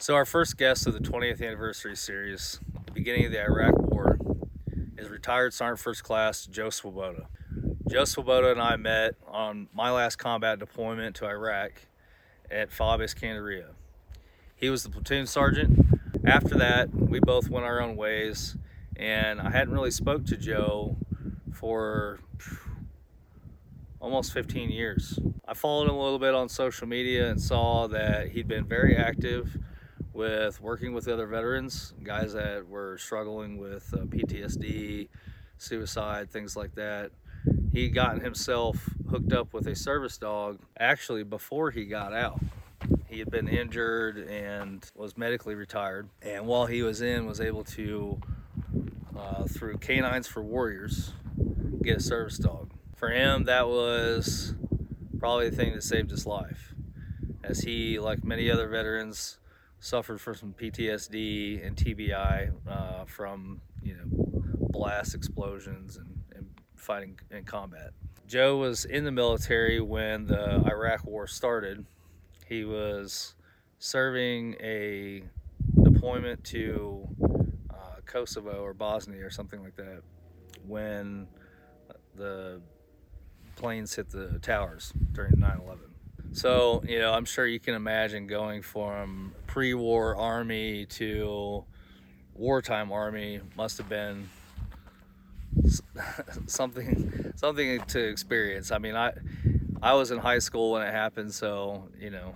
So, our first guest of the 20th anniversary series, the beginning of the Iraq War, is retired Sergeant First Class Joe Swoboda. Joe Swoboda and I met on my last combat deployment to Iraq at Fob Candaria. He was the platoon sergeant. After that, we both went our own ways, and I hadn't really spoke to Joe for almost 15 years. I followed him a little bit on social media and saw that he'd been very active with working with other veterans, guys that were struggling with uh, PTSD, suicide, things like that. He'd gotten himself hooked up with a service dog actually before he got out. He had been injured and was medically retired, and while he was in, was able to, uh, through K9s for Warriors, get a service dog. For him, that was probably the thing that saved his life, as he, like many other veterans, suffered from some PTSD and TBI uh, from you know blast explosions and, and fighting in combat. Joe was in the military when the Iraq War started. He was serving a deployment to uh, Kosovo or Bosnia or something like that when the planes hit the towers during 9 11. So, you know, I'm sure you can imagine going from pre war army to wartime army must have been something something to experience. I mean, I I was in high school when it happened, so, you know,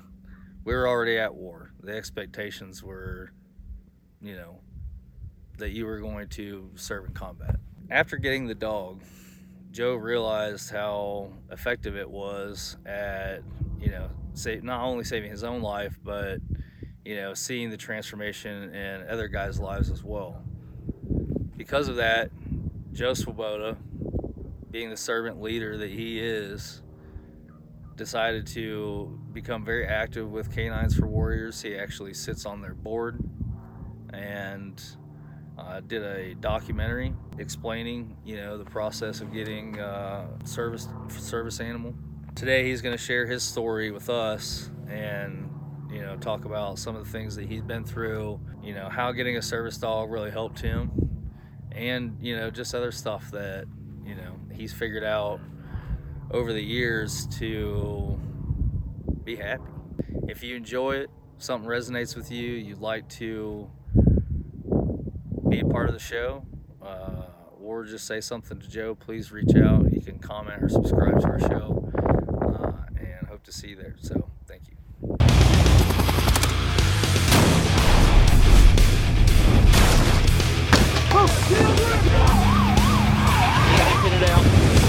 we were already at war. The expectations were, you know, that you were going to serve in combat. After getting the dog, Joe realized how effective it was at you know, not only saving his own life, but you know, seeing the transformation in other guys' lives as well. Because of that, Joe Swoboda, being the servant leader that he is, decided to become very active with K9s for Warriors. He actually sits on their board and uh, did a documentary explaining, you know, the process of getting uh, service service animal. Today he's going to share his story with us and you know talk about some of the things that he's been through you know how getting a service dog really helped him and you know just other stuff that you know he's figured out over the years to be happy. If you enjoy it something resonates with you you'd like to be a part of the show uh, or just say something to joe please reach out you can comment or subscribe to our show uh, and hope to see you there. So thank you. it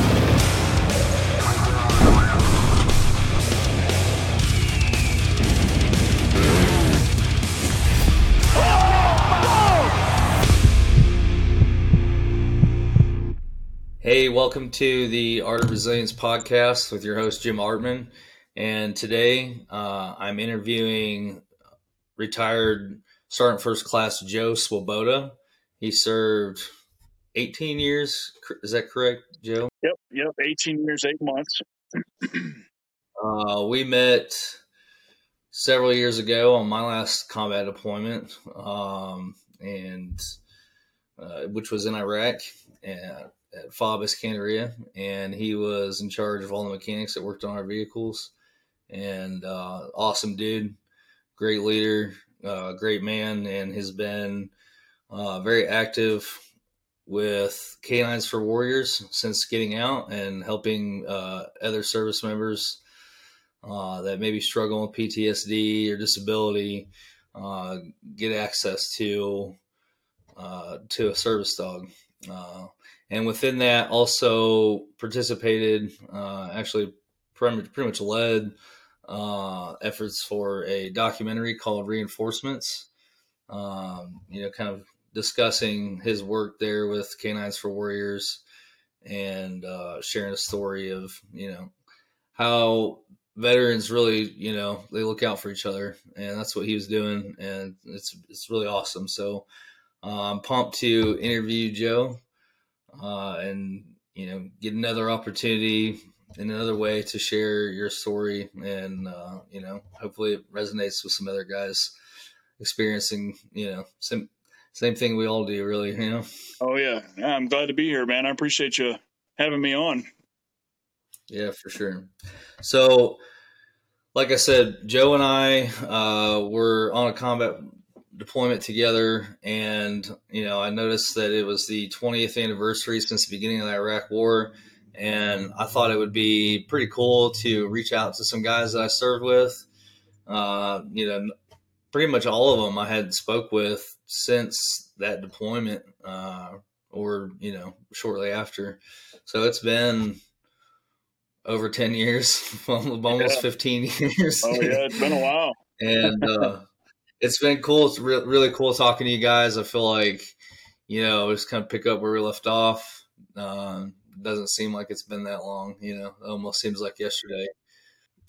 Hey, welcome to the Art of Resilience podcast with your host, Jim Artman. And today uh, I'm interviewing retired Sergeant First Class Joe Swoboda. He served 18 years. Is that correct, Joe? Yep, yep. 18 years, eight months. uh, we met several years ago on my last combat deployment, um, and uh, which was in Iraq at, at Fob Iskandariyah, and he was in charge of all the mechanics that worked on our vehicles and uh, awesome dude, great leader, uh, great man, and has been uh, very active with K9s for Warriors since getting out and helping uh, other service members uh, that maybe struggle with PTSD or disability uh, get access to to a service dog. And within that, also participated, actually pretty much led uh, efforts for a documentary called Reinforcements. Um, you know, kind of discussing his work there with K9s for Warriors and uh, sharing a story of you know how veterans really you know they look out for each other and that's what he was doing and it's it's really awesome so uh, i'm pumped to interview joe uh, and you know get another opportunity in another way to share your story and uh, you know hopefully it resonates with some other guys experiencing, you know, same same thing we all do, really. You know. Oh yeah, yeah I'm glad to be here, man. I appreciate you having me on. Yeah, for sure. So, like I said, Joe and I uh, were on a combat deployment together, and you know, I noticed that it was the 20th anniversary since the beginning of the Iraq War, and I thought it would be pretty cool to reach out to some guys that I served with. Uh, you know, pretty much all of them I had spoke with since that deployment, uh, or you know, shortly after. So it's been over 10 years, almost yeah. 15 years. Oh, yeah, it's been a while. and uh, it's been cool. It's re- really cool talking to you guys. I feel like, you know, just kind of pick up where we left off. Uh, doesn't seem like it's been that long, you know, it almost seems like yesterday.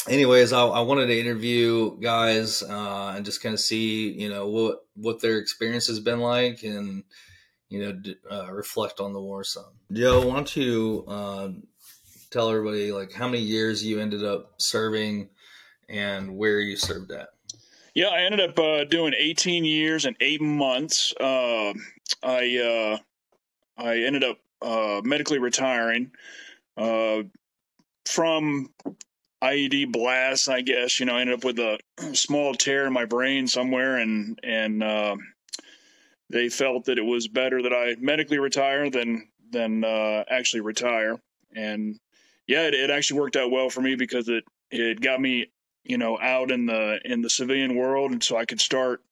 Anyways, I, I wanted to interview guys uh, and just kind of see, you know, what what their experience has been like and, you know, uh, reflect on the war some. Joe, why don't you uh, tell everybody like how many years you ended up serving and where you served at. Yeah, I ended up uh, doing 18 years and eight months. Uh, I uh, I ended up uh, medically retiring uh, from IED blasts. I guess you know, I ended up with a small tear in my brain somewhere, and and uh, they felt that it was better that I medically retire than than actually retire. And yeah, it, it actually worked out well for me because it it got me you know out in the in the civilian world, and so I could start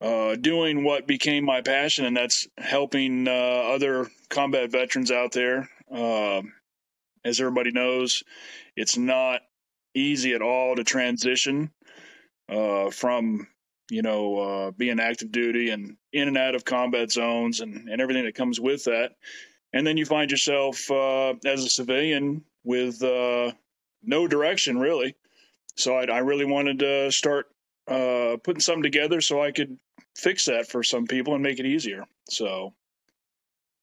uh, doing what became my passion, and that's helping uh, other combat veterans out there. Uh, as everybody knows, it's not easy at all to transition uh, from you know uh, being active duty and in and out of combat zones and, and everything that comes with that and then you find yourself uh, as a civilian with uh, no direction really. So I, I really wanted to start uh, putting something together so I could fix that for some people and make it easier. So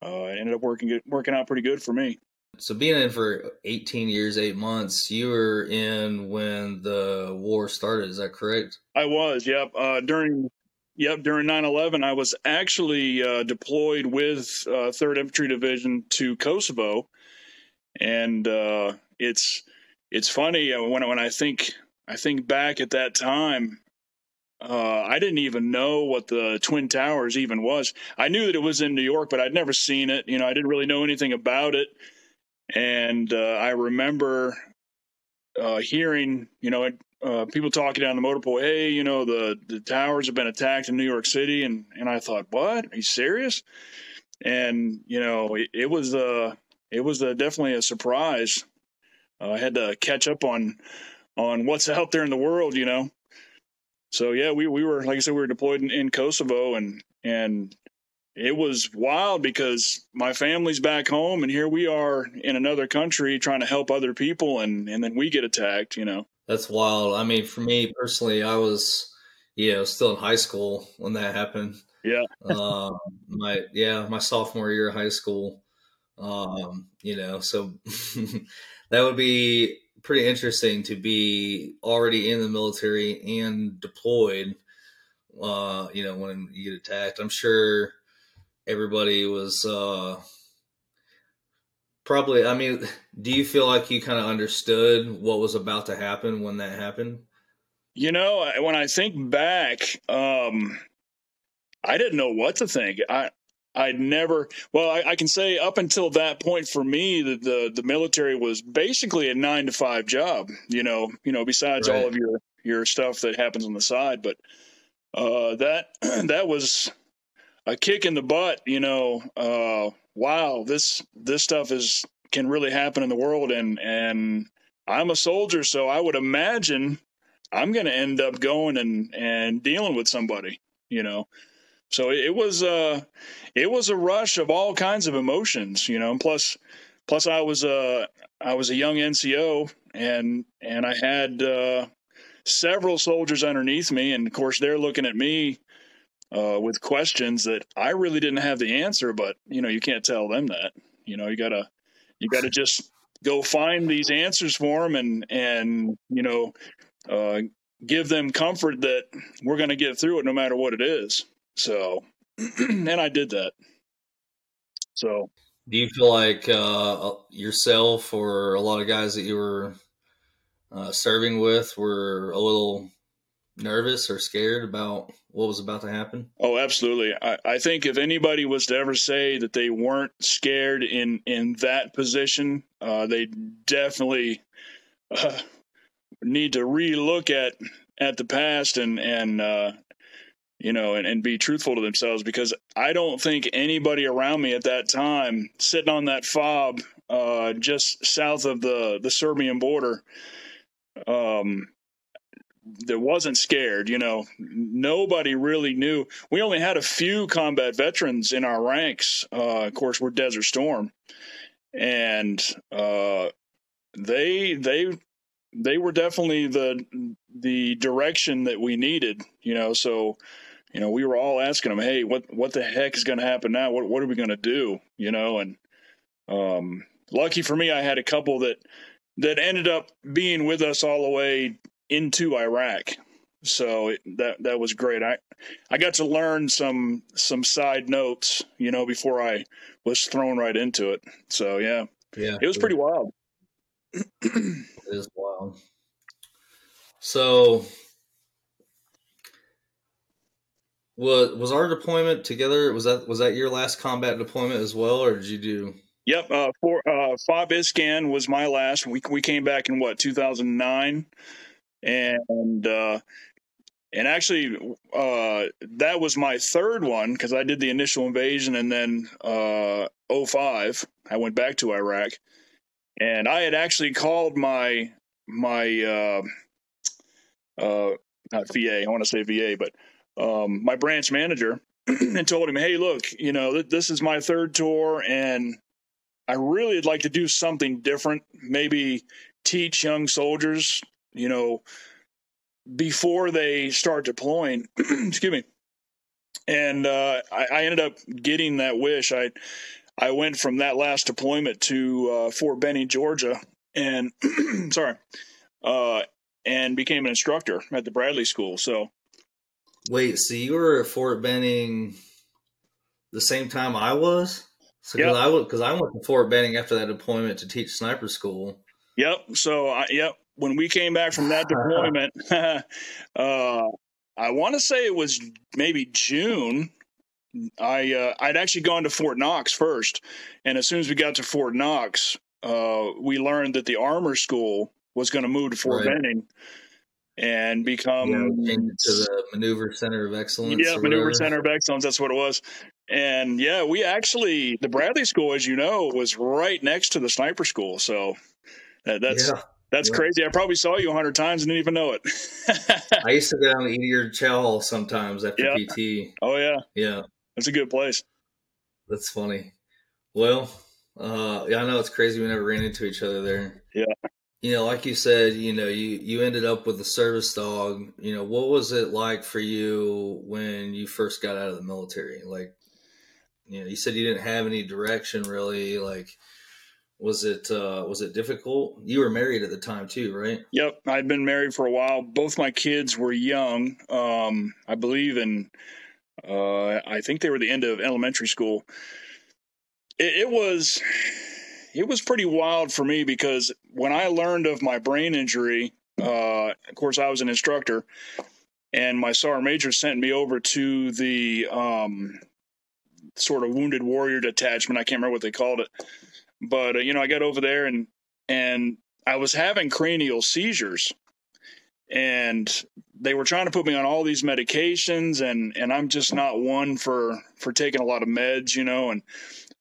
uh, it ended up working working out pretty good for me. So being in for 18 years, eight months, you were in when the war started. Is that correct? I was. Yep. Uh, during Yep, during 9/11, I was actually uh, deployed with uh, Third Infantry Division to Kosovo, and uh, it's it's funny uh, when when I think I think back at that time. Uh, I didn't even know what the Twin Towers even was. I knew that it was in New York, but I'd never seen it. You know, I didn't really know anything about it. And uh, I remember hearing, you know, uh, people talking down the motor pool, hey, you know, the, the towers have been attacked in New York City. And, and I thought, what? Are you serious? And, you know, it, it was, uh, it was uh, definitely a surprise. Uh, I had to catch up on, on what's out there in the world, you know? So yeah, we, we were, like I said, we were deployed in, in Kosovo and, and it was wild because my family's back home and here we are in another country trying to help other people and, and then we get attacked, you know? That's wild. I mean, for me personally, I was, you know, still in high school when that happened. Yeah. um, my yeah, my sophomore year of high school. Um, you know, so that would be pretty interesting to be already in the military and deployed. Uh, you know, when you get attacked, I'm sure everybody was uh Probably. I mean, do you feel like you kind of understood what was about to happen when that happened? You know, when I think back, um, I didn't know what to think. I I'd never. Well, I, I, can say up until that point for me, the, the the military was basically a nine to five job. You know, you know, besides right. all of your your stuff that happens on the side, but uh, that that was a kick in the butt. You know, uh, wow, this this stuff is can really happen in the world, and and I'm a soldier, so I would imagine I'm going to end up going and and dealing with somebody, you know. So it, was uh it was a rush of all kinds of emotions, you know. And plus plus I was a I was a young NCO and and I had uh several soldiers underneath me and of course they're looking at me uh, with questions that I really didn't have the answer, but you know, you can't tell them that. You know, you gotta you gotta just go find these answers for them and and you know uh, give them comfort that we're going to get through it no matter what it is. So, and I did that. So, do you feel like uh, yourself or a lot of guys that you were uh, serving with were a little nervous or scared about what was about to happen? Oh, absolutely. I, I think if anybody was to ever say that they weren't scared in in that position, uh, they definitely uh, need to relook at at the past and and uh, you know and, and be truthful to themselves because I don't think anybody around me at that time sitting on that fob uh, just south of the the Serbian border um, that wasn't scared. You know, nobody really knew. We only had a few combat veterans in our ranks. Uh, of course, we're Desert Storm, and uh, they they they were definitely the the direction that we needed. You know, so you know we were all asking them, "Hey, what what the heck is going to happen now? What what are we going to do?" You know, and um, lucky for me, I had a couple that that ended up being with us all the way into Iraq. So it, that that was great. I I got to learn some some side notes, you know, before I was thrown right into it. So yeah, yeah, it was pretty wild. it is wild. So was was our deployment together? Was that was that your last combat deployment as well, or did you do Yep, uh, for uh, FOB Iscan was my last. We we came back in what 2009, and uh, and actually uh, that was my third one because I did the initial invasion and then uh, 05 I went back to Iraq, and I had actually called my my uh, uh, not VA I want to say VA but um, my branch manager and told him, hey, look, you know th- this is my third tour and I really would like to do something different. Maybe teach young soldiers, you know, before they start deploying. excuse me. And uh, I, I, ended up getting that wish. I I went from that last deployment to uh, Fort Benning, Georgia, and sorry, uh, and became an instructor at the Bradley School. So, wait, so you were at Fort Benning the same time I was? So because yep. I because I went to Fort Benning after that deployment to teach sniper school. Yep. So I, yep, when we came back from that deployment, uh, I want to say it was maybe June. I uh, I'd actually gone to Fort Knox first, and as soon as we got to Fort Knox, uh, we learned that the armor school was going to move to Fort right. Benning and become yeah, to the maneuver center of excellence. Yeah, maneuver center of excellence. That's what it was. And yeah, we actually the Bradley School, as you know, was right next to the sniper school. So that, that's yeah. that's yeah. crazy. I probably saw you a hundred times and didn't even know it. I used to go down to eat your chow sometimes after. PT. Oh yeah, yeah, that's a good place. That's funny. Well, uh, yeah, I know it's crazy we never ran into each other there. Yeah. You know, like you said, you know, you you ended up with a service dog. You know, what was it like for you when you first got out of the military? Like, you know you said you didn't have any direction really. Like was it uh was it difficult? You were married at the time too right? Yep i'd been married for a while. Both my kids were young um i believe in uh i think they were the end of elementary school. It, it was it was pretty wild for me because when i learned of my brain injury uh of course i was an instructor and my sergeant major sent me over to the um sort of wounded warrior detachment. I can't remember what they called it, but uh, you know, I got over there and and I was having cranial seizures, and they were trying to put me on all these medications, and and I'm just not one for for taking a lot of meds, you know, and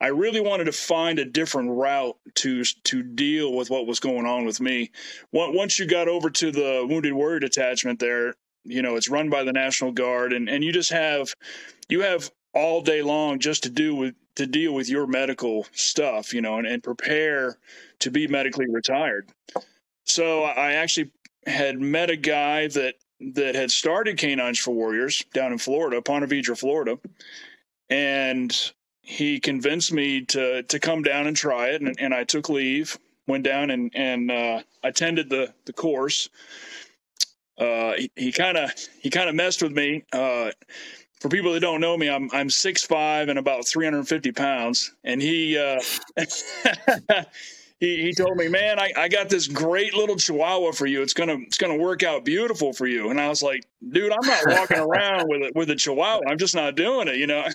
I really wanted to find a different route to to deal with what was going on with me. Once you got over to the wounded warrior detachment, there, you know, it's run by the National Guard, and and you just have you have all day long just to do with to deal with your medical stuff, you know, and, and prepare to be medically retired. So I actually had met a guy that that had started K9s for Warriors down in Florida, Ponte Vedra, Florida, and he convinced me to to come down and try it, and, and I took leave, went down and and uh, attended the the course, uh, he kind of he kind of messed with me. Uh, for people that don't know me, I'm I'm six five and about 350 pounds, and he uh, he he told me, man, I, I got this great little Chihuahua for you. It's gonna it's gonna work out beautiful for you. And I was like, dude, I'm not walking around with a, with a Chihuahua. I'm just not doing it, you know.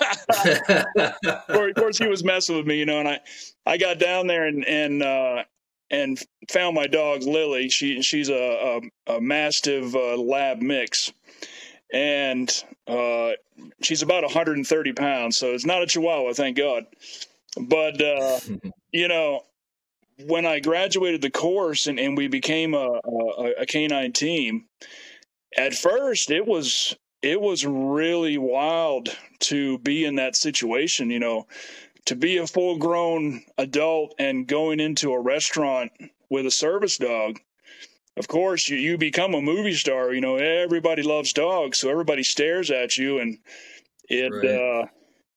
of course, he was messing with me, you know, and I I got down there and and uh, and found my dog Lily. She she's a a, a Mastiff uh, Lab mix, and uh, she's about 130 pounds. So it's not a Chihuahua, thank God. But uh, you know, when I graduated the course and, and we became a, a, a canine team, at first it was it was really wild to be in that situation. You know, to be a full grown adult and going into a restaurant with a service dog, of course, you, you become a movie star. You know, everybody loves dogs, so everybody stares at you, and it right. uh,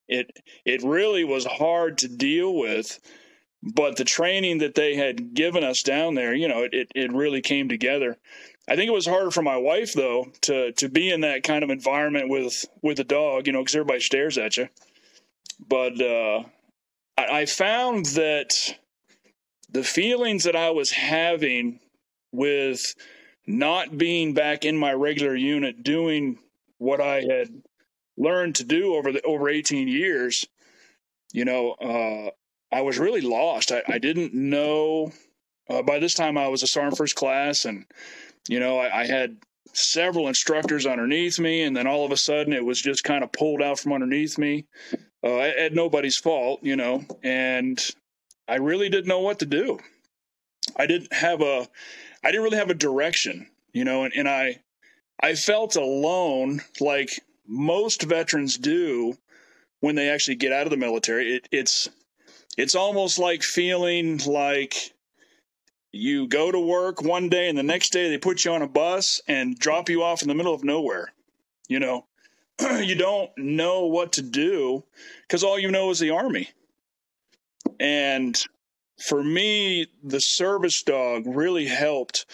it it really was hard to deal with. But the training that they had given us down there, you know, it, it really came together. I think it was harder for my wife though to to be in that kind of environment with with a dog, you know, because everybody stares at you. But uh, I found that the feelings that I was having with not being back in my regular unit doing what I had learned to do over the over 18 years, you know, uh, I was really lost. I, I didn't know. Uh, by this time, I was a sergeant first class, and you know, I, I had several instructors underneath me, and then all of a sudden, it was just kind of pulled out from underneath me uh, at nobody's fault, you know, and I really didn't know what to do. I didn't have a, I didn't really have a direction, you know, and, and I, I felt alone like most veterans do when they actually get out of the military. It, it's, it's almost like feeling like you go to work one day and the next day they put you on a bus and drop you off in the middle of nowhere, you know, you don't know what to do because all you know is the army. And for me, the service dog really helped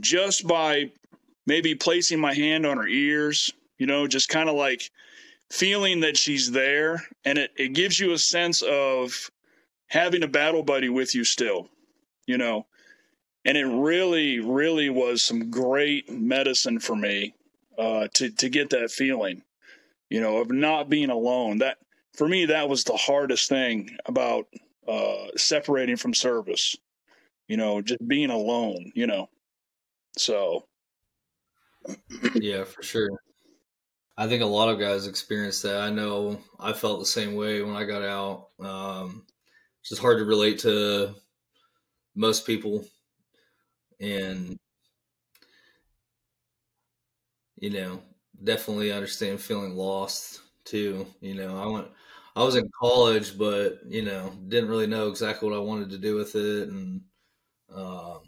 just by maybe placing my hand on her ears, you know, just kind of like feeling that she's there. And it, it gives you a sense of having a battle buddy with you still, you know. And it really, really was some great medicine for me uh, to, to get that feeling you know, of not being alone. That for me, that was the hardest thing about uh, separating from service. You know, just being alone. You know, so yeah, for sure. I think a lot of guys experience that. I know I felt the same way when I got out. Um, it's hard to relate to most people, and you know, definitely understand feeling lost too. You know, I went, I was in college, but you know, didn't really know exactly what I wanted to do with it, and um,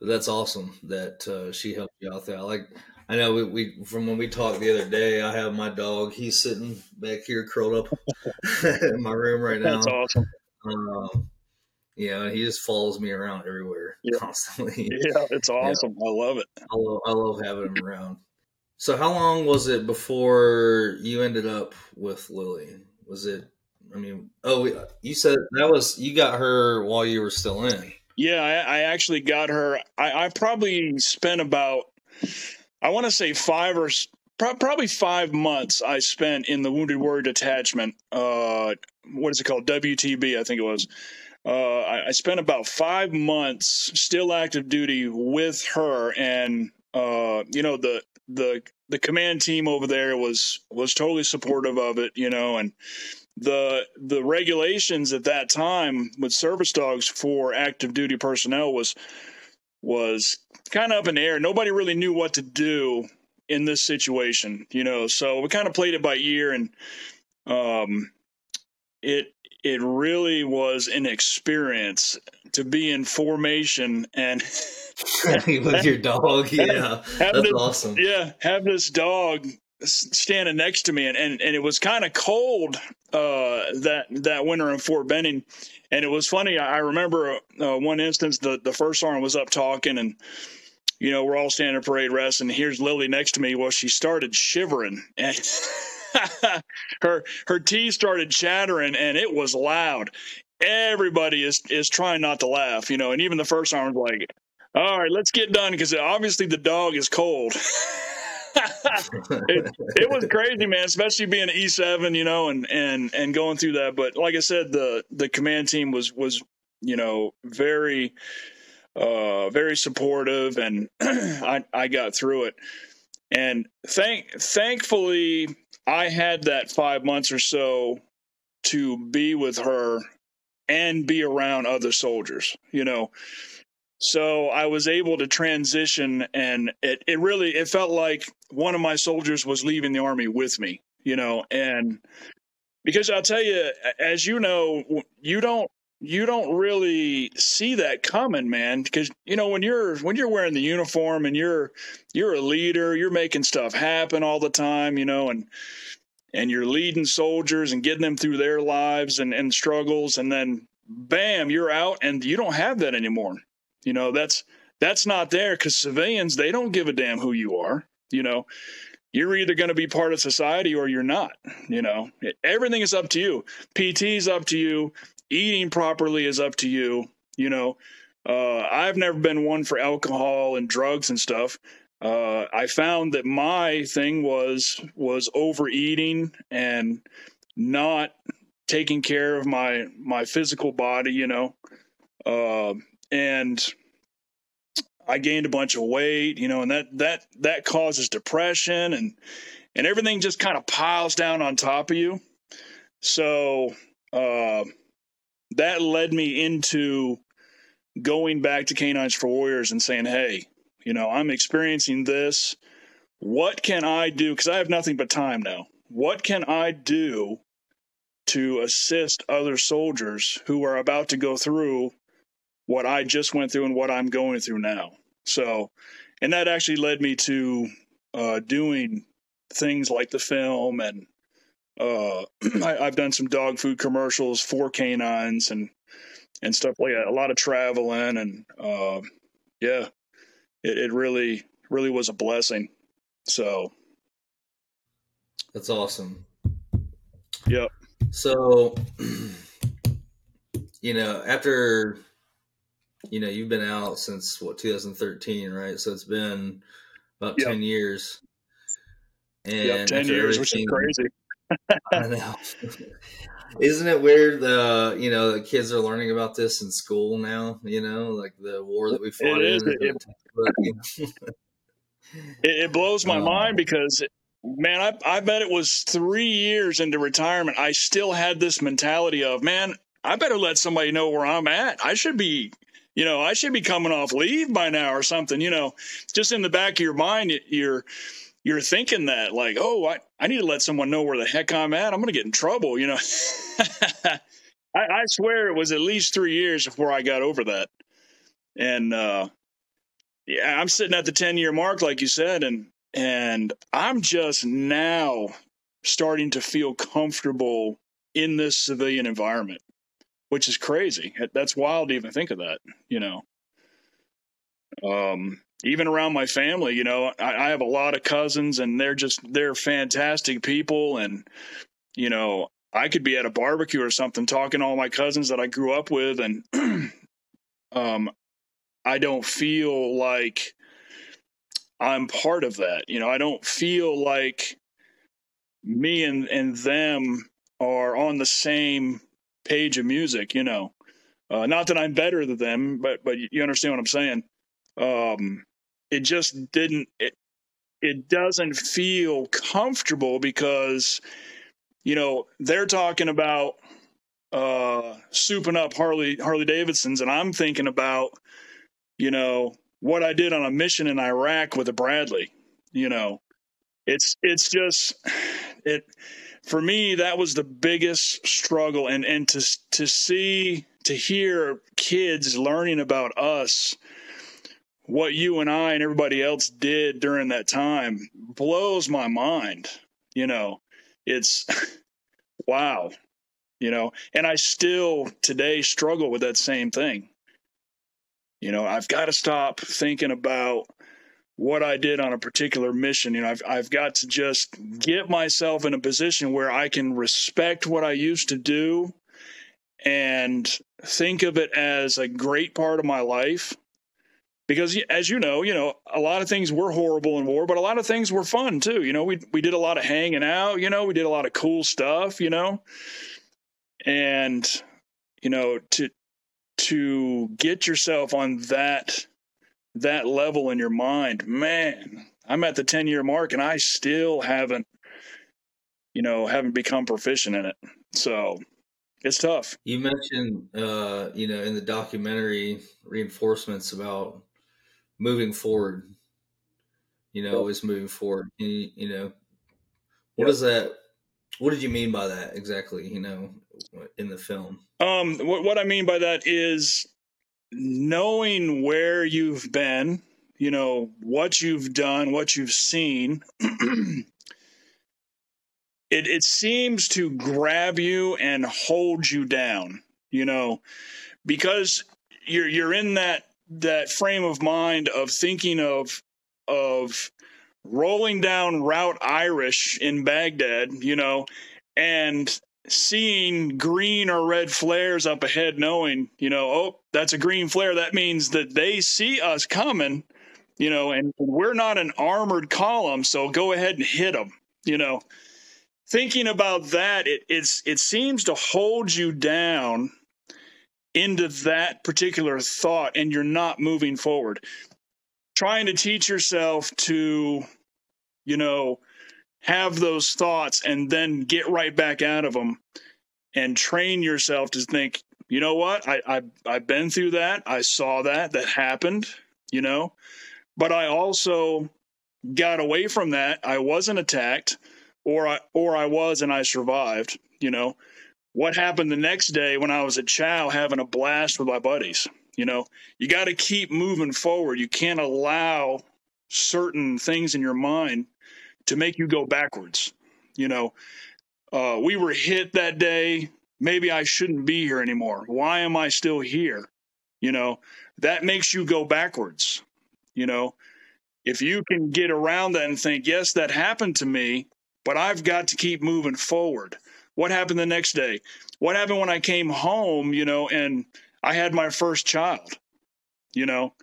but that's awesome that uh, she helped you out there. I like, I know we, we from when we talked the other day, I have my dog. He's sitting back here curled up in my room right now. That's awesome. Um, know, he just follows me around everywhere yeah. constantly. Yeah, it's awesome. Yeah. I love it. I love, I love having him around. So, how long was it before you ended up with Lily? Was it? I mean, oh, you said that was you got her while you were still in. Yeah, I, I actually got her. I, I probably spent about, I want to say five or probably five months. I spent in the Wounded Warrior Detachment. Uh, what is it called? WTB, I think it was uh, I, I, spent about five months still active duty with her, and uh, you know the the the command team over there was was totally supportive of it, you know, and the the regulations at that time with service dogs for active duty personnel was was kind of up in the air. Nobody really knew what to do in this situation, you know. So we kind of played it by ear, and um, it it really was an experience to be in formation and with your dog. Yeah, have that's this, awesome. Yeah, have this dog standing next to me, and and, and it was kind of cold uh, that that winter in Fort Benning, and it was funny. I remember uh, one instance the the first sergeant was up talking and. you know, we're all standing parade rest, and here's Lily next to me. Well, she started shivering, and her her teeth started chattering, and it was loud. Everybody is is trying not to laugh, you know, and even the first was like, "All right, let's get done," because obviously the dog is cold. it, it was crazy, man. Especially being E seven, you know, and and and going through that. But like I said, the the command team was was you know very uh, very supportive, and I, I got through it. And thank thankfully, I had that five months or so to be with her and be around other soldiers. You know, so I was able to transition, and it it really it felt like one of my soldiers was leaving the army with me. You know, and because I'll tell you, as you know, you don't you don't really see that coming man because you know when you're when you're wearing the uniform and you're you're a leader you're making stuff happen all the time you know and and you're leading soldiers and getting them through their lives and, and struggles and then bam you're out and you don't have that anymore you know that's that's not there because civilians they don't give a damn who you are you know you're either going to be part of society or you're not you know everything is up to you pt is up to you eating properly is up to you. You know, uh, I've never been one for alcohol and drugs and stuff. Uh, I found that my thing was was overeating and not taking care of my my physical body. You know, uh, and I gained a bunch of weight. You know, and that that that causes depression and and everything just kind of piles down on top of you. So uh, that led me into going back to K9s for Warriors and saying, hey, you know, I'm experiencing this. What can I do? Because I have nothing but time now. What can I do to assist other soldiers who are about to go through what I just went through and what I'm going through now? So, and that actually led me to uh, doing things like the film and uh, I, have done some dog food commercials for canines and and stuff like that. A lot of traveling and uh, yeah, it, it really really was a blessing. So that's awesome. Yep. So you know after you know you've been out since what 2013 right so it's been about yep. 10 years and yep, 10 years which is crazy I know. Isn't it weird? The you know the kids are learning about this in school now. You know, like the war that we fought it in. Is, it, it, blows my um, mind because man, I, I bet it was three years into retirement. I still had this mentality of man, I better let somebody know where I'm at. I should be you know, I should be coming off leave by now or something, you know, just in the back of your mind, you're, you're thinking that like, oh, I, I need to let someone know where the heck I'm at. I'm going to get in trouble, you know. I, I, swear it was at least three years before I got over that. And uh, yeah, I'm sitting at the 10 year mark, like you said, and and I'm just now starting to feel comfortable in this civilian environment, which is crazy. That's wild to even think of that, you know. Um, even around my family, you know, I, I, have a lot of cousins and they're just, they're fantastic people. And, you know, I could be at a barbecue or something talking to all my cousins that I grew up with. And, um, I don't feel like I'm part of that. You know, I don't feel like me and, and them are on the same page of music, you know. Uh, not that I'm better than them, but but you understand what I'm saying um, it just didn't it, it doesn't feel comfortable because you know they're talking about uh souping up harley harley davidsons and i'm thinking about you know what i did on a mission in iraq with a bradley you know it's it's just it for me that was the biggest struggle and and to to see to hear kids learning about us what you and I and everybody else did during that time blows my mind. You know, it's wow, you know, and I still today struggle with that same thing. You know, I've got to stop thinking about what I did on a particular mission. You know, I've I've got to just get myself in a position where I can respect what I used to do and think of it as a great part of my life. Because as you know, you know, a lot of things were horrible in war, but a lot of things were fun too. You know, we we did a lot of hanging out, you know, we did a lot of cool stuff, you know. And you know, to to get yourself on that that level in your mind, man, I'm at the 10 year mark and I still haven't, you know, haven't become proficient in it. So it's tough. You mentioned, uh, you know, in the documentary reinforcements about moving forward, you know, always moving forward. You, you know, what is that? What did you mean by that exactly? You know, in the film? Um, what, what I mean by that is knowing where you've been, you know, what you've done, what you've seen, it, it seems to grab you and hold you down, you know, because you're you're in that that frame of mind of thinking of of rolling down Route Irish in Baghdad, you know, and seeing green or red flares up ahead, knowing, you know, oh, that's a green flare. That means that they see us coming, you know, and we're not an armored column, so go ahead and hit them, you know. Thinking about that, it, it's it seems to hold you down into that particular thought, and you're not moving forward. Trying to teach yourself to, you know, have those thoughts and then get right back out of them and train yourself to think, you know what? I, I I've been through that. I saw that. That happened, you know. But I also got away from that. I wasn't attacked, or I or I was and I survived, you know. What happened the next day when I was at Chow having a blast with my buddies? You know, you got to keep moving forward. You can't allow certain things in your mind to make you go backwards. You know, uh, we were hit that day. Maybe I shouldn't be here anymore. Why am I still here? You know, that makes you go backwards. You know, if you can get around that and think, yes, that happened to me, but I've got to keep moving forward. What happened the next day? What happened when I came home, you know, and I had my first child? You know,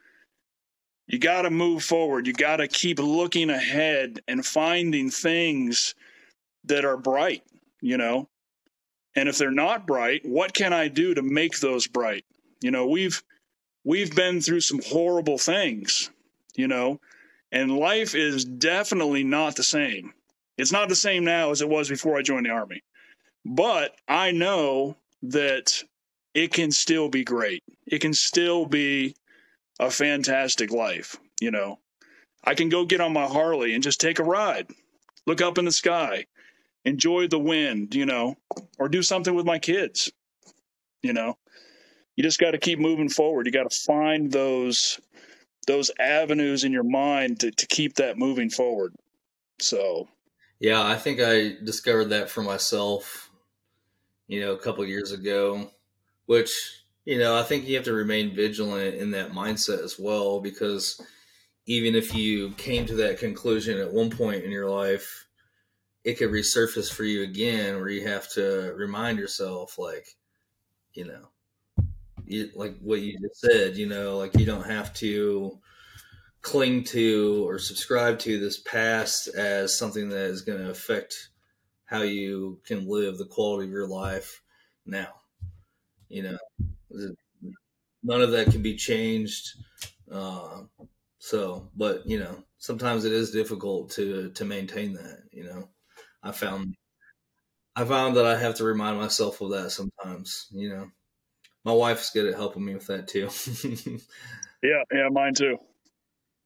you got to move forward. You got to keep looking ahead and finding things that are bright, you know. And if they're not bright, what can I do to make those bright? You know, we've we've been through some horrible things, you know, and life is definitely not the same. It's not the same now as it was before I joined the army. But I know that it can still be great. It can still be a fantastic life. You know, I can go get on my Harley and just take a ride, look up in the sky, enjoy the wind, you know, or do something with my kids. You know, you just got to keep moving forward. You got to find those those avenues in your mind to, to keep that moving forward. So, yeah, I think I discovered that for myself, you know, a couple years ago, which you know, I think you have to remain vigilant in that mindset as well because even if you came to that conclusion at one point in your life, it could resurface for you again where you have to remind yourself, like, you know, you, like what you just said, you know, like you don't have to cling to or subscribe to this past as something that is going to affect how you can live the quality of your life now. You know, none of that can be changed. Uh, so, but you know, sometimes it is difficult to to maintain that. You know, I found I found that I have to remind myself of that sometimes. You know, my wife's good at helping me with that too. yeah, yeah, mine too.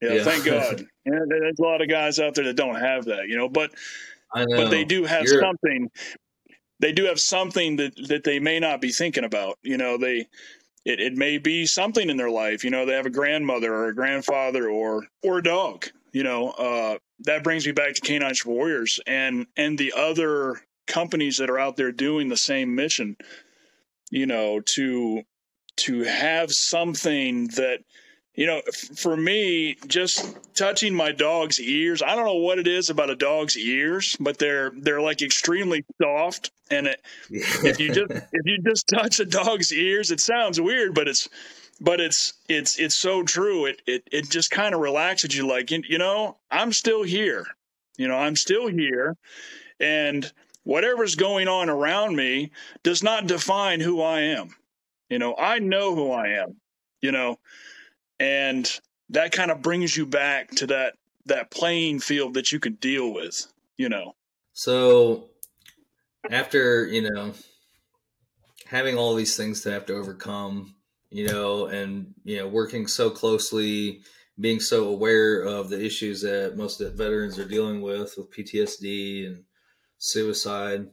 Yeah, yeah. thank God. yeah, there's a lot of guys out there that don't have that, you know, but but they do have You're, something they do have something that that they may not be thinking about. You know, they it, it may be something in their life. You know, they have a grandmother or a grandfather or or a dog. You know, uh, that brings me back to Canine Warriors and and the other companies that are out there doing the same mission. You know, to to have something that you know for me just touching my dog's ears i don't know what it is about a dog's ears but they're they're like extremely soft and it, if you just if you just touch a dog's ears it sounds weird but it's but it's it's it's so true. It it, it just kind of relaxes you like you, you know i'm still here. You know i'm still here and whatever's going on around me does not define who i am. You know i know who i am. You know and that kind of brings you back to that that playing field that you can deal with you know? So after you know having all these things to have to overcome you know and you know working so closely being so aware of the issues that most the veterans are dealing with with ptsd and suicide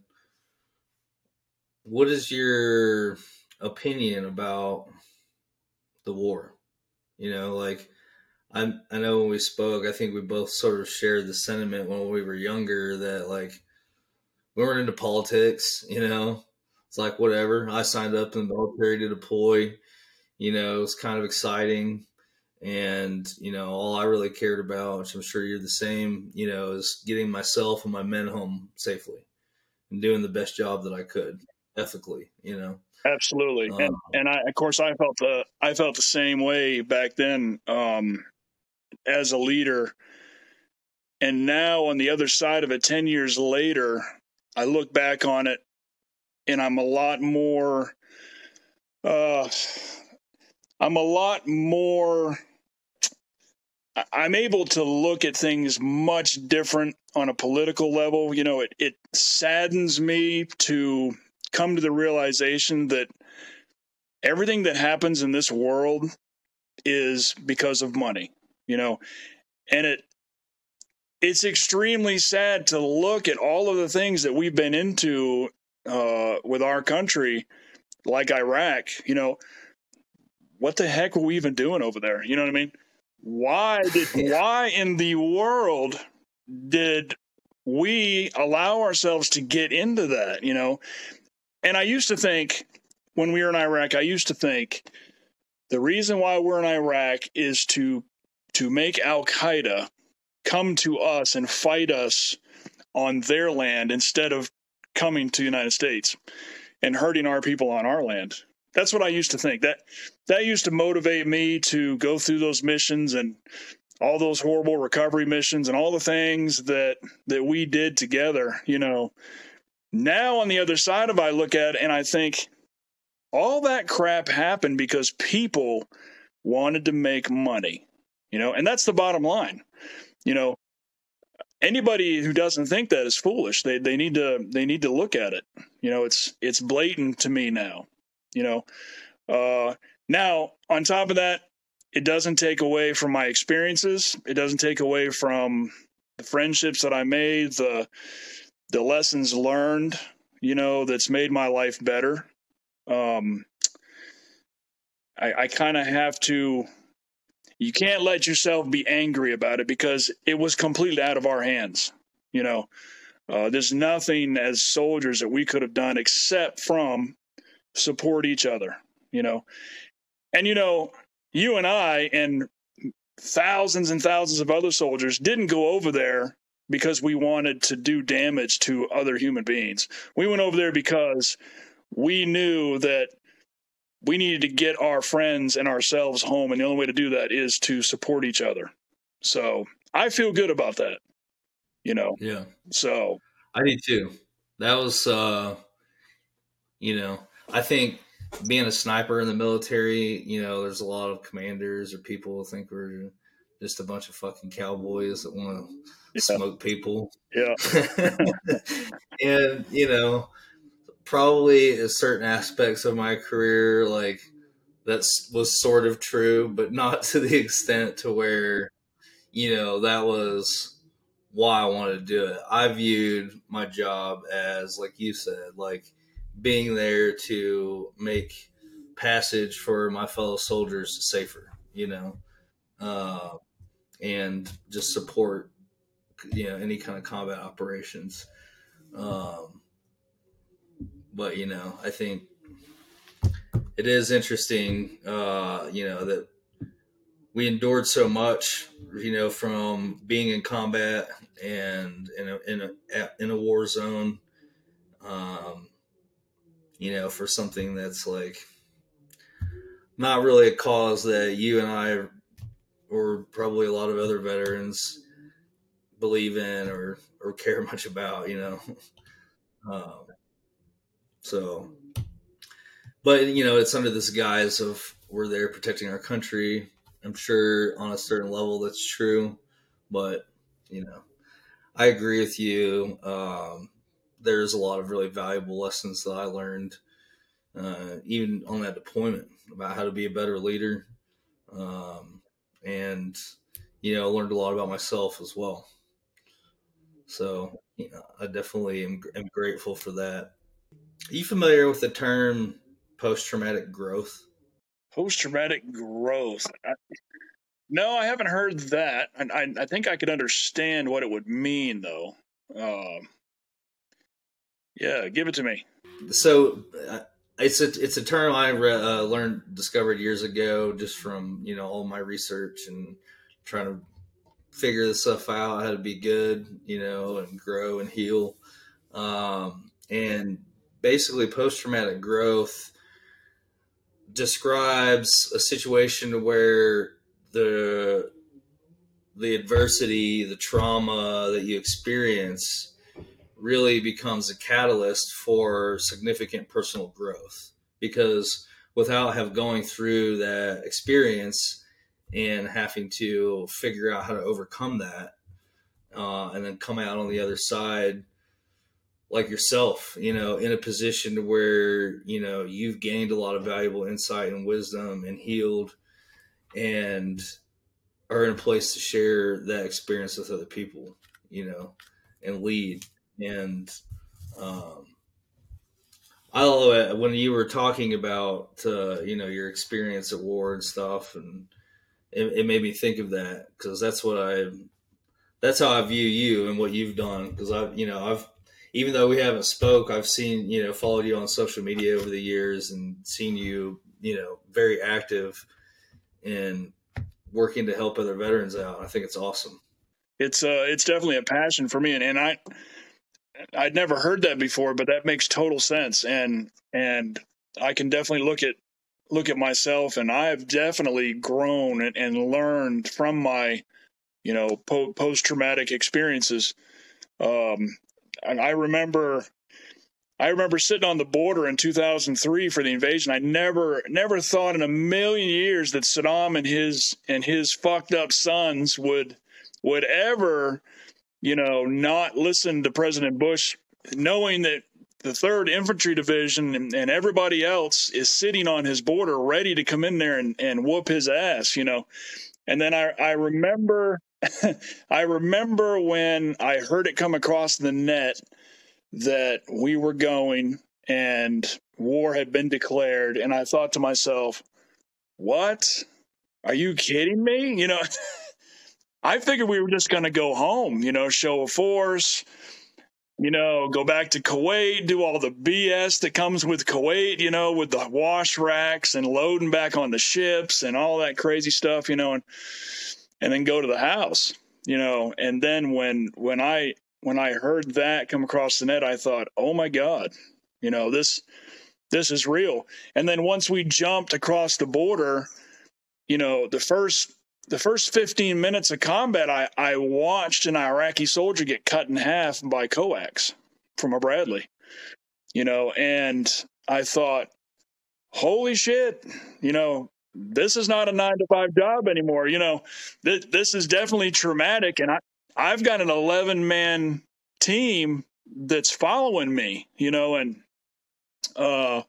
what is your opinion about the war you know, like I I know when we spoke, I think we both sort of shared the sentiment when we were younger that like we weren't into politics. You know, it's like whatever. I signed up in the military to deploy. You know, it's kind of exciting. And, you know, all I really cared about, which I'm sure you're the same, you know, is getting myself and my men home safely and doing the best job that I could ethically, you know. Absolutely, um, and and I of course I felt the I felt the same way back then um, as a leader, and now on the other side of it, ten years later, I look back on it, and I'm a lot more. Uh, I'm a lot more. I'm able to look at things much different on a political level. You know, it, it saddens me to come to the realization that everything that happens in this world is because of money, you know, and it it's extremely sad to look at all of the things that we've been into uh, with our country, like Iraq. You know, what the heck were we even doing over there? You know what I mean? Why did why in the world did we allow ourselves to get into that? You know, and I used to think when we were in Iraq, I used to think the reason why we're in Iraq is to to make Al Qaeda come to us and fight us on their land instead of coming to the United States and hurting our people on our land. That's what I used to think. That that used to motivate me to go through those missions and all those horrible recovery missions and all the things that that we did together, you know, now, on the other side of I look at and I think all that crap happened because people wanted to make money, you know, and that's the bottom line. You know, anybody who doesn't think that is foolish. They they need to they need to look at it. You know, it's it's blatant to me now. You know, uh, now on top of that, it doesn't take away from my experiences. It doesn't take away from the friendships that I made, the the lessons learned, you know, that's made my life better. Um, I, I kind of have to. You can't let yourself be angry about it because it was completely out of our hands. You know, uh, there's nothing as soldiers that we could have done except from support each other. You know, and you know, you and I and thousands and thousands of other soldiers didn't go over there because we wanted to do damage to other human beings. We went over there because we knew that we needed to get our friends and ourselves home. And the only way to do that is to support each other. So I feel good about that, you know? Yeah. So I do too. That was, uh, you know, I think being a sniper in the military, you know, there's a lot of commanders or people who think we're just a bunch of fucking cowboys that want to. Smoke people. Yeah. and, you know, probably certain aspects of my career, like that was sort of true, but not to the extent to where, you know, that was why I wanted to do it. I viewed my job as, like you said, like being there to make passage for my fellow soldiers safer, you know, uh, and just support you know any kind of combat operations. Um, but you know, I think it is interesting, uh, you know, that we endured so much, you know, from being in combat and in a in a in a war zone, um, you know, for something that's like not really a cause that you and I, or probably a lot of other veterans, believe in or or care much about, you know. Um, so, but you know, it's under this guise of we're there protecting our country. I'm sure on a certain level that's true, but you know, I agree with you. Um, there's a lot of really valuable lessons that I learned, uh, even on that deployment, about how to be a better leader, um, and you know, learned a lot about myself as well. So, you know, I definitely am, am grateful for that. Are you familiar with the term post traumatic growth? Post traumatic growth. I, no, I haven't heard that. I, I, I, think I could understand what it would mean, though. Uh, yeah, give it to me. So uh, it's a it's a term I re- uh, learned discovered years ago, just from you know all my research and trying to figure this stuff out, how to be good, you know, and grow and heal. Um, and basically, post traumatic growth describes a situation where the the adversity, the trauma that you experience really becomes a catalyst for significant personal growth because without have going through that experience and having to figure out how to overcome that uh, and then come out on the other side like yourself, you know, in a position where, you know, you've gained a lot of valuable insight and wisdom and healed and are in a place to share that experience with other people, you know, and lead. And um, I love it when you were talking about, uh, you know, your experience at war and stuff. And it, it made me think of that because that's what I, that's how I view you and what you've done. Because I've, you know, I've, even though we haven't spoke, I've seen you know followed you on social media over the years and seen you you know very active in working to help other veterans out. I think it's awesome. It's uh it's definitely a passion for me, and, and I I'd never heard that before, but that makes total sense, and and I can definitely look at look at myself, and I've definitely grown and, and learned from my you know po- post traumatic experiences. Um, and I remember I remember sitting on the border in 2003 for the invasion. I never never thought in a million years that Saddam and his and his fucked up sons would would ever, you know, not listen to President Bush knowing that the 3rd Infantry Division and, and everybody else is sitting on his border ready to come in there and, and whoop his ass, you know. And then I I remember I remember when I heard it come across the net that we were going and war had been declared. And I thought to myself, what? Are you kidding me? You know, I figured we were just going to go home, you know, show of force, you know, go back to Kuwait, do all the BS that comes with Kuwait, you know, with the wash racks and loading back on the ships and all that crazy stuff, you know, and and then go to the house, you know. And then when when I when I heard that come across the net, I thought, oh my god, you know this this is real. And then once we jumped across the border, you know, the first the first 15 minutes of combat, I, I watched an Iraqi soldier get cut in half by coax from a Bradley, you know, and I thought, holy shit, you know, this is not a nine to five job anymore. You know, th- this is definitely traumatic. And I, I've got an 11 man team that's following me, you know, and, uh,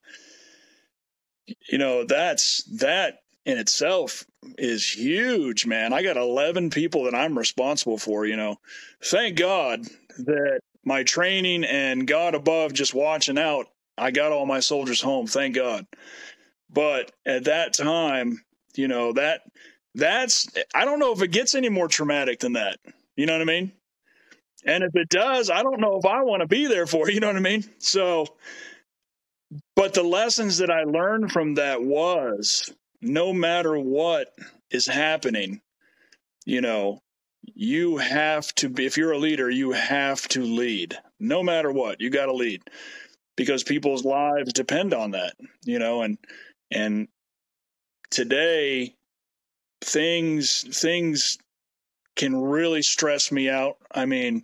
you know, that's that in itself is huge, man. I got 11 people that I'm responsible for, you know. Thank God that my training and God above just watching out, I got all my soldiers home. Thank God. But at that time, you know, that that's I don't know if it gets any more traumatic than that. You know what I mean? And if it does, I don't know if I want to be there for, you know what I mean? So but the lessons that I learned from that was no matter what is happening, you know, you have to be, if you're a leader, you have to lead no matter what. You got to lead because people's lives depend on that, you know, and, and today things, things can really stress me out. I mean,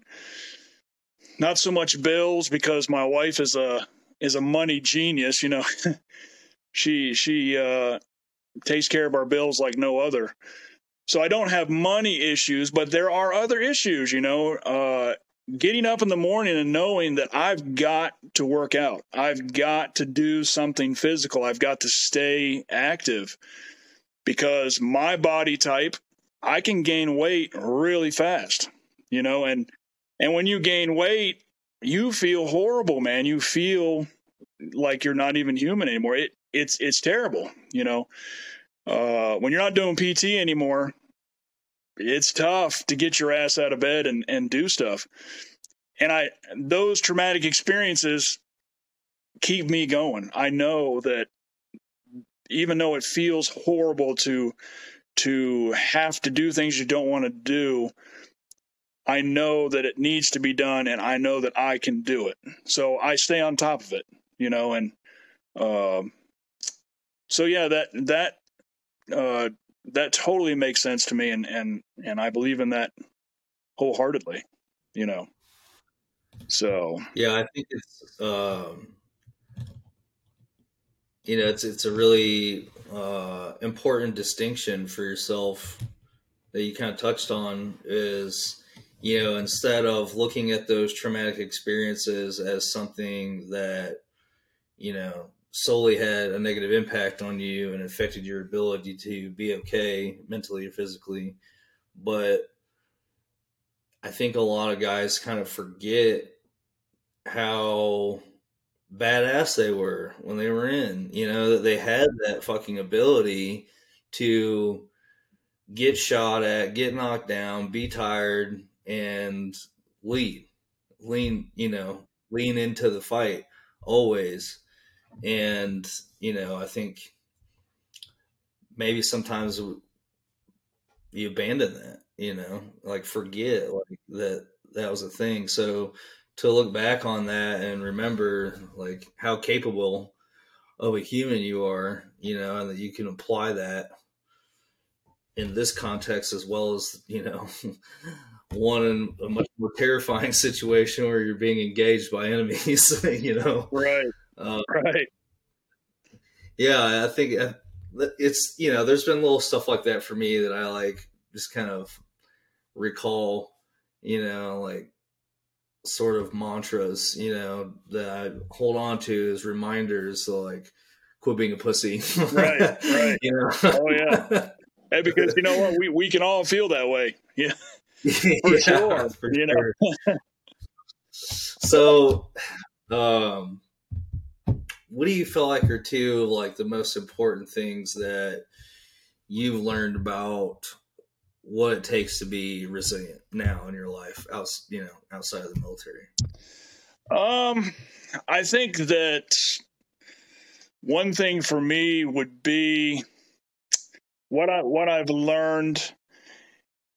not so much bills because my wife is a, is a money genius, you know. she she uh, takes care of our bills like no other. So I don't have money issues, but there are other issues, you know. Uh, getting up in the morning and knowing that I've got to work out, I've got to do something physical, I've got to stay active because my body type, I can gain weight really fast, you know, and and when you gain weight, you feel horrible, man. You feel like you're not even human anymore. It it's it's terrible, you know. Uh, when you're not doing PT anymore, it's tough to get your ass out of bed and and do stuff. And I those traumatic experiences keep me going. I know that even though it feels horrible to to have to do things you don't want to do, I know that it needs to be done and I know that I can do it. So I stay on top of it, you know, and um so yeah, that that uh that totally makes sense to me and and and I believe in that wholeheartedly, you know. So Yeah, I think it's um you know, it's it's a really uh important distinction for yourself that you kind of touched on is you know, instead of looking at those traumatic experiences as something that, you know, solely had a negative impact on you and affected your ability to be okay mentally or physically. But I think a lot of guys kind of forget how badass they were when they were in, you know, that they had that fucking ability to get shot at, get knocked down, be tired, and lead, lean, you know, lean into the fight always. And, you know, I think maybe sometimes you abandon that, you know, like forget like that that was a thing. So to look back on that and remember like how capable of a human you are, you know, and that you can apply that in this context as well as, you know, one in a much more terrifying situation where you're being engaged by enemies, you know. Right. Uh, right. Yeah, I think uh, it's you know, there's been little stuff like that for me that I like just kind of recall, you know, like sort of mantras, you know, that I hold on to as reminders. So like, quit being a pussy. right. Right. You know? Oh yeah. Hey, because you know what, we we can all feel that way. Yeah. for yeah, sure. For you sure. know. so, um, what do you feel like are two of like the most important things that you've learned about what it takes to be resilient now in your life, you know, outside of the military? Um, I think that one thing for me would be what I what I've learned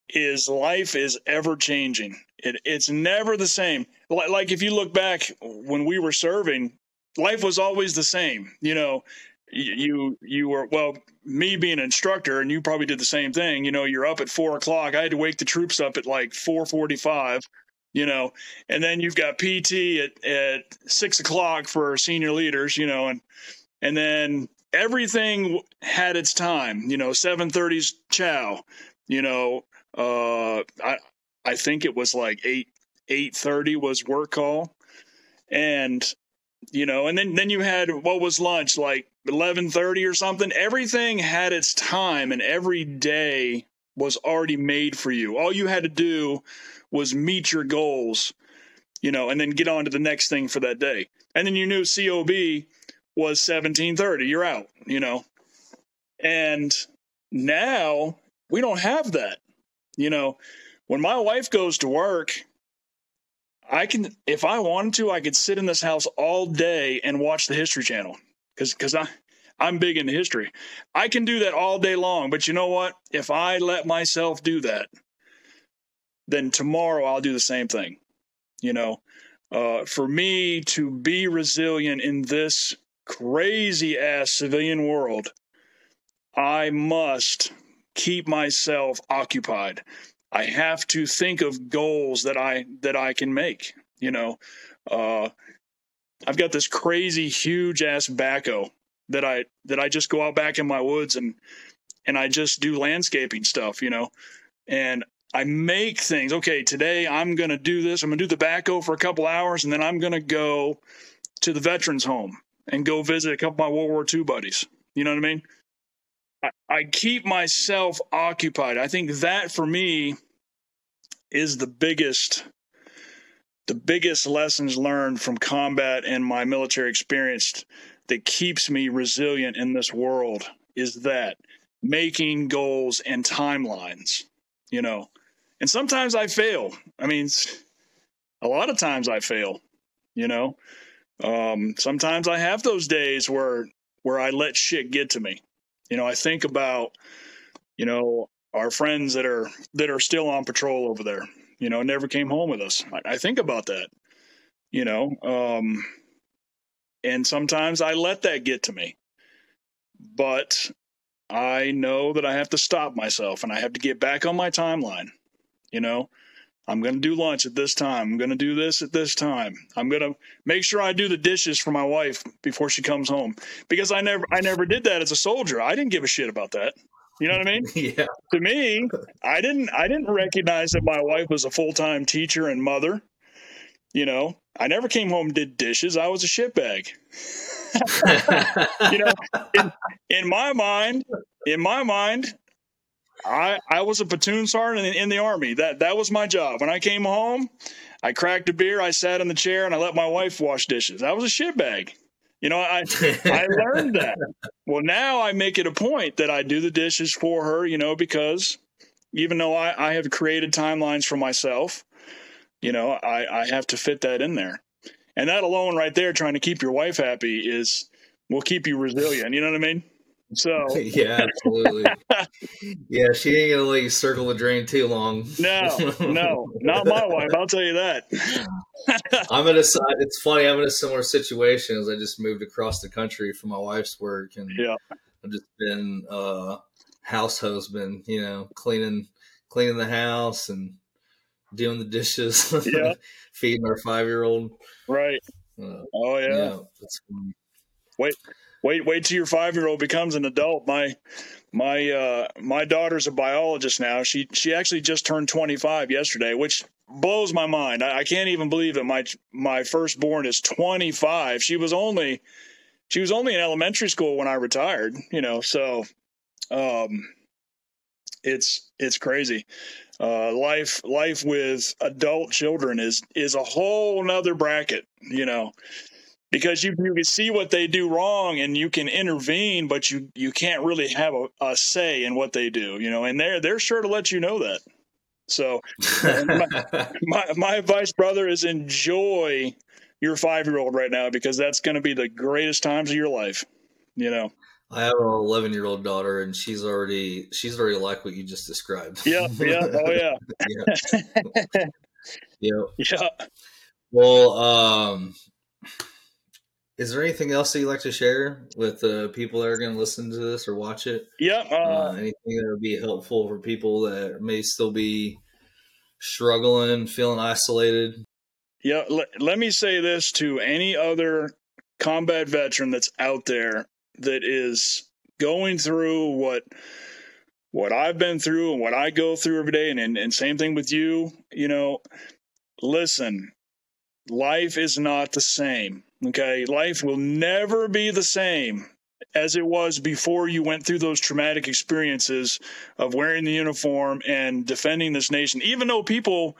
is life is ever changing. It, it's never the same. Like if you look back when we were serving, life was always the same. You know, you you were well me being an instructor and you probably did the same thing you know you're up at four o'clock i had to wake the troops up at like 4.45 you know and then you've got pt at, at six o'clock for senior leaders you know and and then everything had its time you know 7.30's chow you know uh, I I think it was like eight eight thirty was work call, and you know, and then then you had what was lunch like eleven thirty or something. Everything had its time, and every day was already made for you. All you had to do was meet your goals, you know, and then get on to the next thing for that day. And then you knew COB was seventeen thirty. You're out, you know, and now we don't have that. You know, when my wife goes to work, I can, if I wanted to, I could sit in this house all day and watch the History Channel because because I I'm big into history. I can do that all day long, but you know what? If I let myself do that, then tomorrow I'll do the same thing. You know, uh, for me to be resilient in this crazy ass civilian world, I must keep myself occupied. I have to think of goals that I that I can make. You know, uh, I've got this crazy huge ass backhoe that I that I just go out back in my woods and and I just do landscaping stuff. You know, and I make things. Okay, today I'm going to do this. I'm going to do the backhoe for a couple hours, and then I'm going to go to the veterans home and go visit a couple of my World War II buddies. You know what I mean? I, I keep myself occupied. I think that for me is the biggest the biggest lessons learned from combat and my military experience that keeps me resilient in this world is that making goals and timelines you know? And sometimes i fail. I mean a lot of times i fail you know? Um, sometimes i have those days where where i let shit get to me. You know i think about you know our friends that are that are still on patrol over there you know never came home with us. I, I think about that you know um, and sometimes i let that get to me but i know that i have to stop myself and i have to get back on my timeline you know. I'm going to do lunch at this time. I'm going to do this at this time. I'm going to make sure i do the dishes for my wife before she comes home because i never i never did that as a soldier. I didn't give a shit about that you know what I mean? Yeah. To me, I didn't I didn't recognize that my wife was a full-time teacher and mother. You know, I never came home and did dishes. I was a shitbag. you know, in, in, my mind, in my mind, I I was a platoon sergeant in, in the army. That that was my job. When I came home, I cracked a beer, I sat in the chair, and I let my wife wash dishes. I was a shitbag. You know, I I learned that. Well, now I make it a point that I do the dishes for her, you know, because even though I, I have created timelines for myself, you know, I, I have to fit that in there. And that alone right there, trying to keep your wife happy is will keep you resilient. You know what I mean? So yeah, absolutely. yeah, she ain't gonna let you circle the drain too long. no, no, not my wife. I'll tell you that. I'm in a. It's funny. I'm in a similar situation as I just moved across the country for my wife's work, and yeah, I've just been uh, house husband. You know, cleaning cleaning the house and doing the dishes. Yeah, feeding our five year old. Right. Uh, oh yeah. yeah that's funny. Wait, wait, wait till your five year old becomes an adult. My my uh, my daughter's a biologist now. She she actually just turned 25 yesterday, which blows my mind. I, I can't even believe it. My my firstborn is 25. She was only she was only in elementary school when I retired. You know, so um, it's it's crazy. Uh, life life with adult children is is a whole nother bracket. You know, because you, you can see what they do wrong and you can intervene, but you, you can't really have a, a say in what they do, you know, and they're, they're sure to let you know that. So my, my, my advice, brother, is enjoy your five year old right now because that's going to be the greatest times of your life. You know, I have an 11 year old daughter and she's already, she's already like what you just described. Yeah. Yeah. Oh yeah. yeah. yeah. Yeah. Well, um, is there anything else that you'd like to share with the uh, people that are going to listen to this or watch it? Yep. Uh, uh, anything that would be helpful for people that may still be struggling, feeling isolated? Yeah. Let, let me say this to any other combat veteran that's out there that is going through what what I've been through and what I go through every day and, and, and same thing with you, you know, listen, life is not the same Okay. Life will never be the same as it was before you went through those traumatic experiences of wearing the uniform and defending this nation, even though people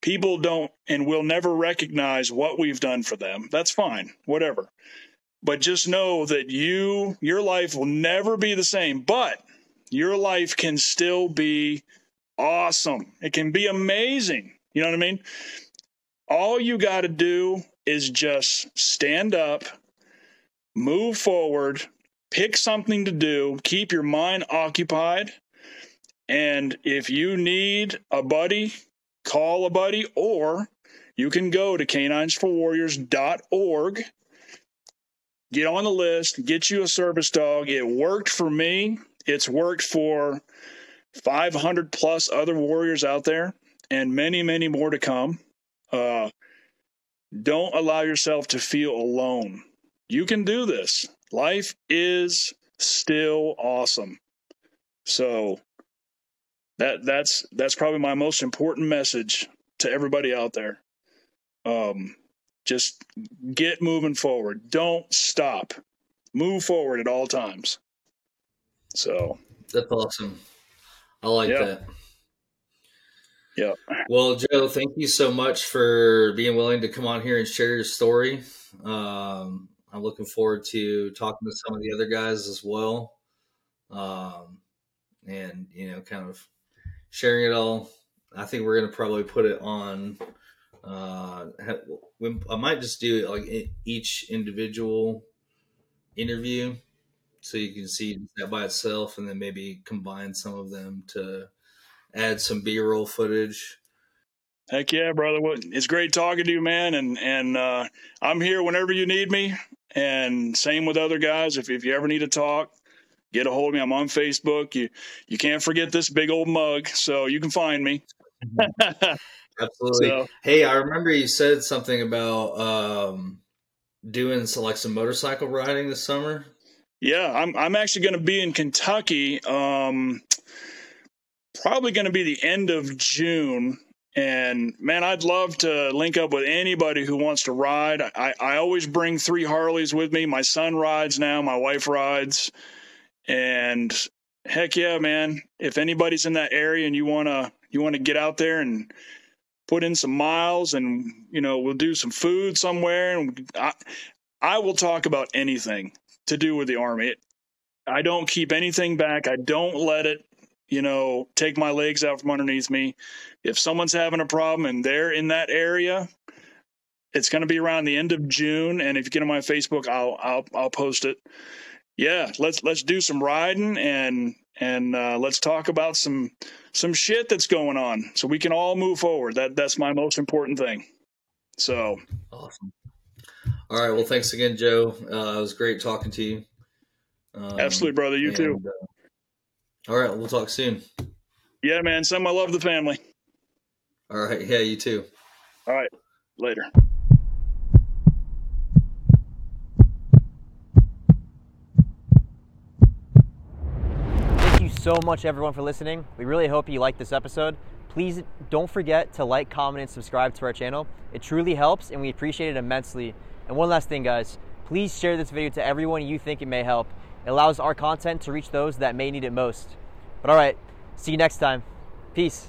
people don't and will never recognize what we've done for them. That's fine. Whatever. But just know that you your life will never be the same, but your life can still be awesome. It can be amazing. You know what I mean? all you got to do is just stand up, move forward, pick something to do, keep your mind occupied. And if you need a buddy, call a buddy, or you can go to k9sforwarriors.org, get on the list, get you a service dog. It worked for me, it's worked for 500 plus other warriors out there, and many, many more to come. Uh, don't allow yourself to feel alone. You can do this. Life is still awesome. So that that's that's probably my most important message to everybody out there. Um, just get moving forward. Don't stop. Move forward at all times. So that's awesome. I like yeah. that. Yeah. Well, Joe, thank you so much for being willing to come on here and share your story. Um, I'm looking forward to talking to some of the other guys as well. Um, and, you know, kind of sharing it all. I think we're going to probably put it on. Uh, I might just do like each individual interview so you can see that by itself and then maybe combine some of them to add some b-roll footage. Heck yeah brother. It's great talking to you man. And and uh, i'm here whenever you need me. And same with other guys. If, if you ever need to talk get a hold of me. I'm on facebook. You you can't forget this big old mug. So you can find me. Absolutely. So, hey i remember you said something about um, doing some, like some motorcycle riding this summer. Yeah, I'm I'm actually going to be in Kentucky. Um, probably going to be the end of June. And man, I'd love to link up with anybody who wants to ride. I, I always bring three Harleys with me. My son rides now, my wife rides. And heck yeah, man. If anybody's in that area and you wanna you wanna get out there and put in some miles and you know, we'll do some food somewhere and I I will talk about anything to do with the army. I don't keep anything back. I don't let it, you know, take my legs out from underneath me. If someone's having a problem and they're in that area, it's going to be around the end of June. And if you get on my Facebook, I'll I'll I'll post it. Yeah, let's let's do some riding and and uh, let's talk about some some shit that's going on, so we can all move forward. That that's my most important thing. So awesome. All right. Well, thanks again, Joe. Uh, it was great talking to you. Um, Absolutely, brother. You and, too. Uh, all right. We'll talk soon. Yeah, man. Send my love to the family. All right. Yeah, you too. All right. Later. Thank you so much, everyone, for listening. We really hope you liked this episode. Please don't forget to like, comment, and subscribe to our channel. It truly helps, and we appreciate it immensely. And one last thing, guys, please share this video to everyone you think it may help. It allows our content to reach those that may need it most. But all right, see you next time. Peace.